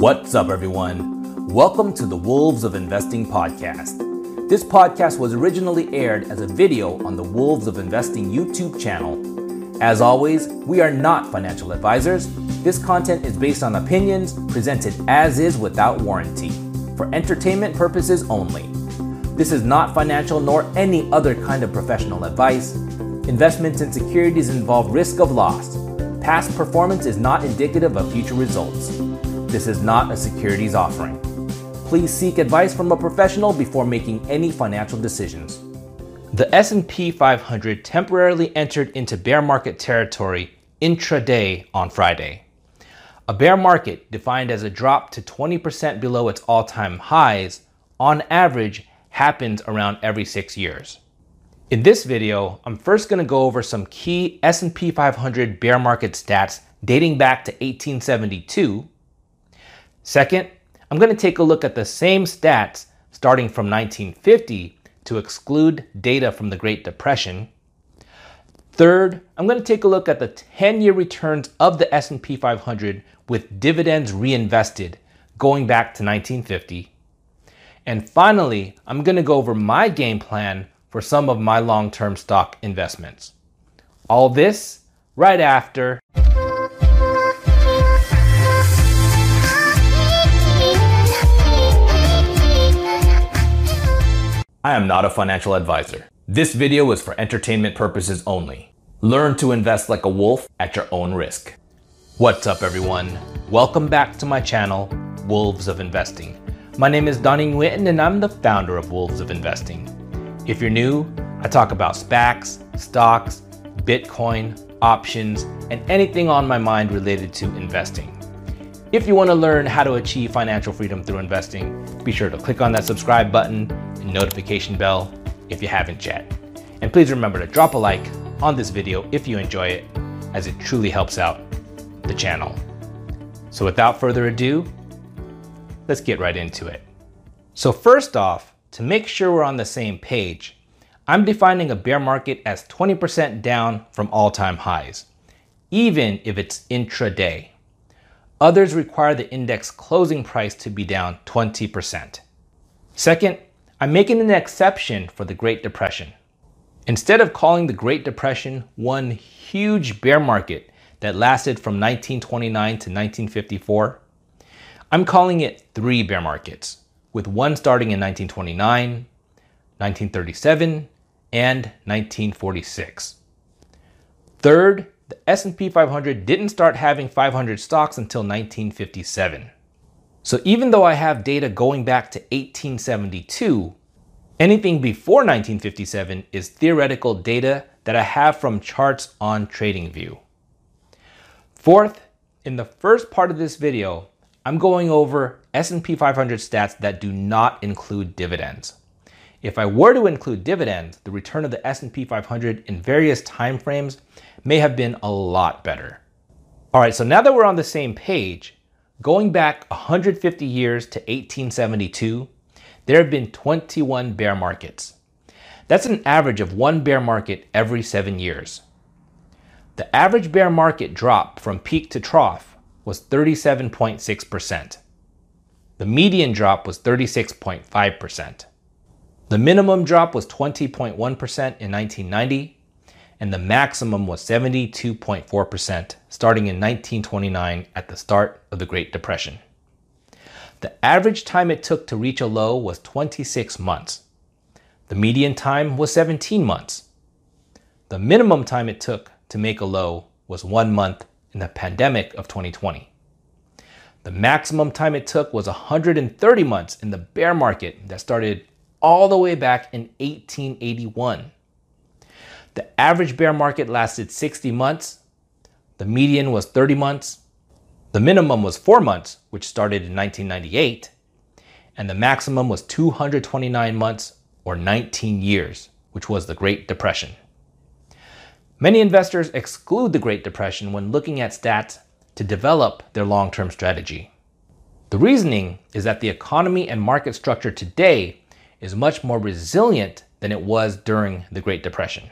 What's up, everyone? Welcome to the Wolves of Investing podcast. This podcast was originally aired as a video on the Wolves of Investing YouTube channel. As always, we are not financial advisors. This content is based on opinions presented as is without warranty, for entertainment purposes only. This is not financial nor any other kind of professional advice. Investments in securities involve risk of loss. Past performance is not indicative of future results. This is not a securities offering. Please seek advice from a professional before making any financial decisions. The S&P 500 temporarily entered into bear market territory intraday on Friday. A bear market, defined as a drop to 20% below its all-time highs, on average happens around every 6 years. In this video, I'm first going to go over some key S&P 500 bear market stats dating back to 1872 Second, I'm going to take a look at the same stats starting from 1950 to exclude data from the Great Depression. Third, I'm going to take a look at the 10-year returns of the S&P 500 with dividends reinvested going back to 1950. And finally, I'm going to go over my game plan for some of my long-term stock investments. All this right after I am not a financial advisor. This video is for entertainment purposes only. Learn to invest like a wolf at your own risk. What's up, everyone? Welcome back to my channel, Wolves of Investing. My name is Donnie Nguyen, and I'm the founder of Wolves of Investing. If you're new, I talk about SPACs, stocks, Bitcoin, options, and anything on my mind related to investing. If you want to learn how to achieve financial freedom through investing, be sure to click on that subscribe button and notification bell if you haven't yet. And please remember to drop a like on this video if you enjoy it, as it truly helps out the channel. So without further ado, let's get right into it. So first off, to make sure we're on the same page, I'm defining a bear market as 20% down from all-time highs, even if it's intraday. Others require the index closing price to be down 20%. Second, I'm making an exception for the Great Depression. Instead of calling the Great Depression one huge bear market that lasted from 1929 to 1954, I'm calling it three bear markets, with one starting in 1929, 1937, and 1946. Third, S&P 500 didn't start having 500 stocks until 1957. So even though I have data going back to 1872, anything before 1957 is theoretical data that I have from charts on TradingView. Fourth, in the first part of this video, I'm going over S&P 500 stats that do not include dividends. If I were to include dividends, the return of the S&P 500 in various time frames may have been a lot better. All right, so now that we're on the same page, going back 150 years to 1872, there have been 21 bear markets. That's an average of one bear market every seven years. The average bear market drop from peak to trough was 37.6%. The median drop was 36.5%. The minimum drop was 20.1% in 1990, and the maximum was 72.4%, starting in 1929 at the start of the Great Depression. The average time it took to reach a low was 26 months. The median time was 17 months. The minimum time it took to make a low was one month in the pandemic of 2020. The maximum time it took was 130 months in the bear market that started all the way back in 1881. The average bear market lasted 60 months. The median was 30 months. The minimum was four months, which started in 1998. And the maximum was 229 months or 19 years, which was the Great Depression. Many investors exclude the Great Depression when looking at stats to develop their long term strategy. The reasoning is that the economy and market structure today is much more resilient than it was during the Great Depression.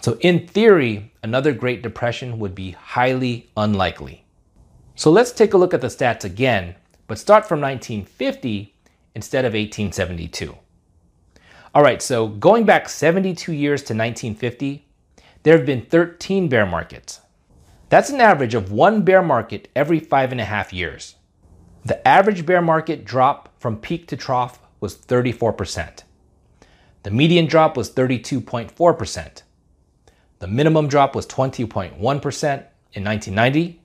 So, in theory, another Great Depression would be highly unlikely. So, let's take a look at the stats again, but start from 1950 instead of 1872. All right, so going back 72 years to 1950, there have been 13 bear markets. That's an average of one bear market every five and a half years. The average bear market drop from peak to trough was 34%. The median drop was 32.4%. The minimum drop was 20.1% in 1990,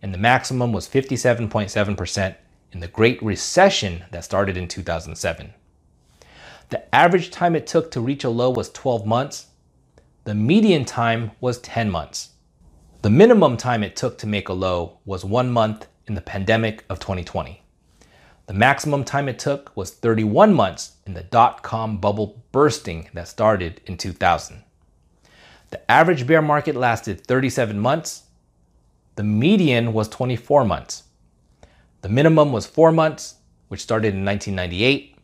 and the maximum was 57.7% in the Great Recession that started in 2007. The average time it took to reach a low was 12 months. The median time was 10 months. The minimum time it took to make a low was one month in the pandemic of 2020. The maximum time it took was 31 months in the dot com bubble bursting that started in 2000. The average bear market lasted 37 months. The median was 24 months. The minimum was 4 months, which started in 1998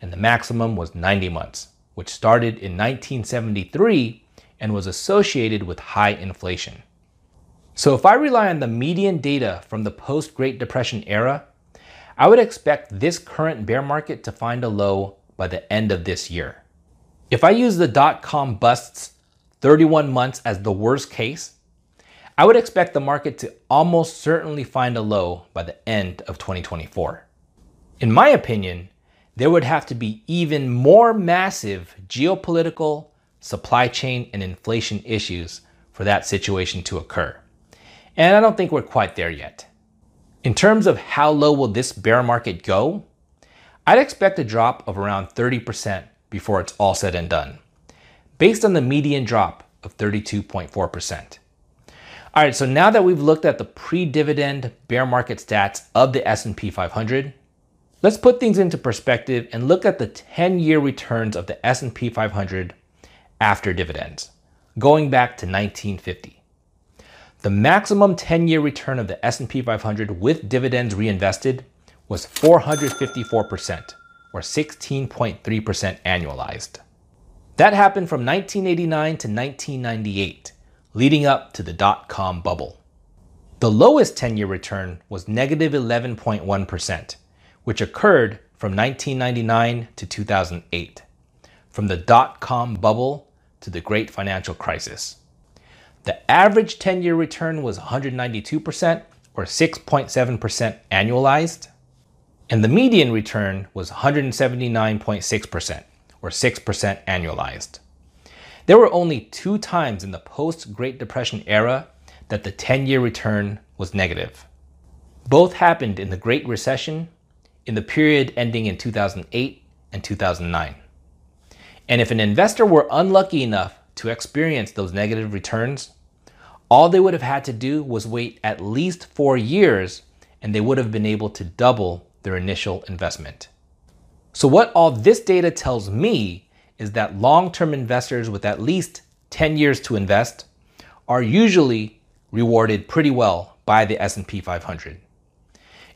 and the maximum was 90 months, which started in 1973 and was associated with high inflation. So if I rely on the median data from the post Great Depression era, I would expect this current bear market to find a low by the end of this year. If I use the dot com busts 31 months as the worst case, I would expect the market to almost certainly find a low by the end of 2024. In my opinion, there would have to be even more massive geopolitical, supply chain, and inflation issues for that situation to occur. And I don't think we're quite there yet. In terms of how low will this bear market go, I'd expect a drop of around 30% before it's all said and done, based on the median drop of 32.4%. All right, so now that we've looked at the pre-dividend bear market stats of the S&P 500, Let's put things into perspective and look at the 10-year returns of the S&P 500 after dividends, going back to 1950. The maximum 10-year return of the S&P 500 with dividends reinvested was 454% or 16.3% annualized. That happened from 1989 to 1998, leading up to the dot-com bubble. The lowest 10-year return was negative 11.1 which occurred from 1999 to 2008, from the dot com bubble to the great financial crisis. The average 10 year return was 192%, or 6.7% annualized, and the median return was 179.6%, or 6% annualized. There were only two times in the post Great Depression era that the 10 year return was negative. Both happened in the Great Recession in the period ending in 2008 and 2009. And if an investor were unlucky enough to experience those negative returns, all they would have had to do was wait at least four years and they would have been able to double their initial investment. So, what all this data tells me is that long term investors with at least 10 years to invest are usually rewarded pretty well by the S&P 500.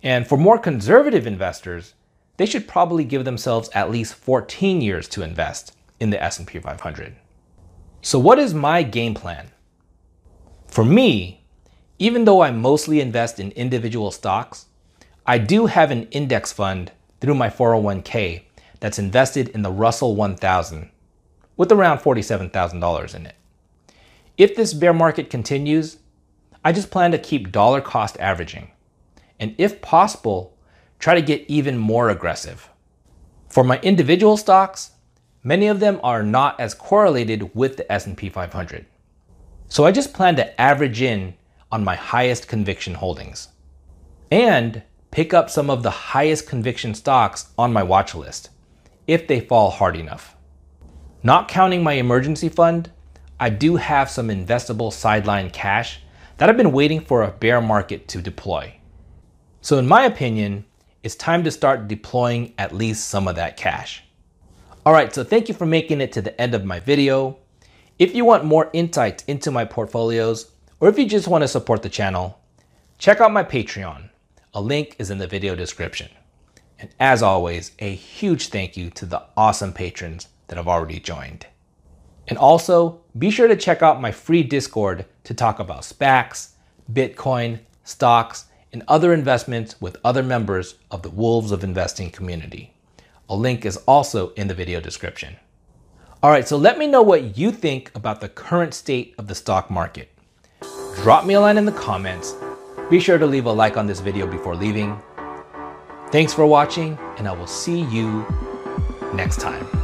And for more conservative investors, they should probably give themselves at least 14 years to invest in the S&P 500. So what is my game plan? For me, even though I mostly invest in individual stocks, I do have an index fund through my 401k that's invested in the Russell 1000 with around $47,000 in it. If this bear market continues, I just plan to keep dollar cost averaging and if possible, try to get even more aggressive. For my individual stocks, many of them are not as correlated with the S&P 500. So I just plan to average in on my highest conviction holdings and pick up some of the highest conviction stocks on my watch list if they fall hard enough. Not counting my emergency fund, I do have some investable sideline cash that I've been waiting for a bear market to deploy. So, in my opinion, it's time to start deploying at least some of that cash. All right, so thank you for making it to the end of my video. If you want more insights into my portfolios, or if you just want to support the channel, check out my Patreon. A link is in the video description. And as always, a huge thank you to the awesome patrons that have already joined. And also, be sure to check out my free Discord to talk about SPACs, Bitcoin, stocks, and other investments with other members of the Wolves of Investing community. A link is also in the video description. All right, so let me know what you think about the current state of the stock market. Drop me a line in the comments be sure to leave a like on this video before leaving. Thanks for watching and I will see you next time.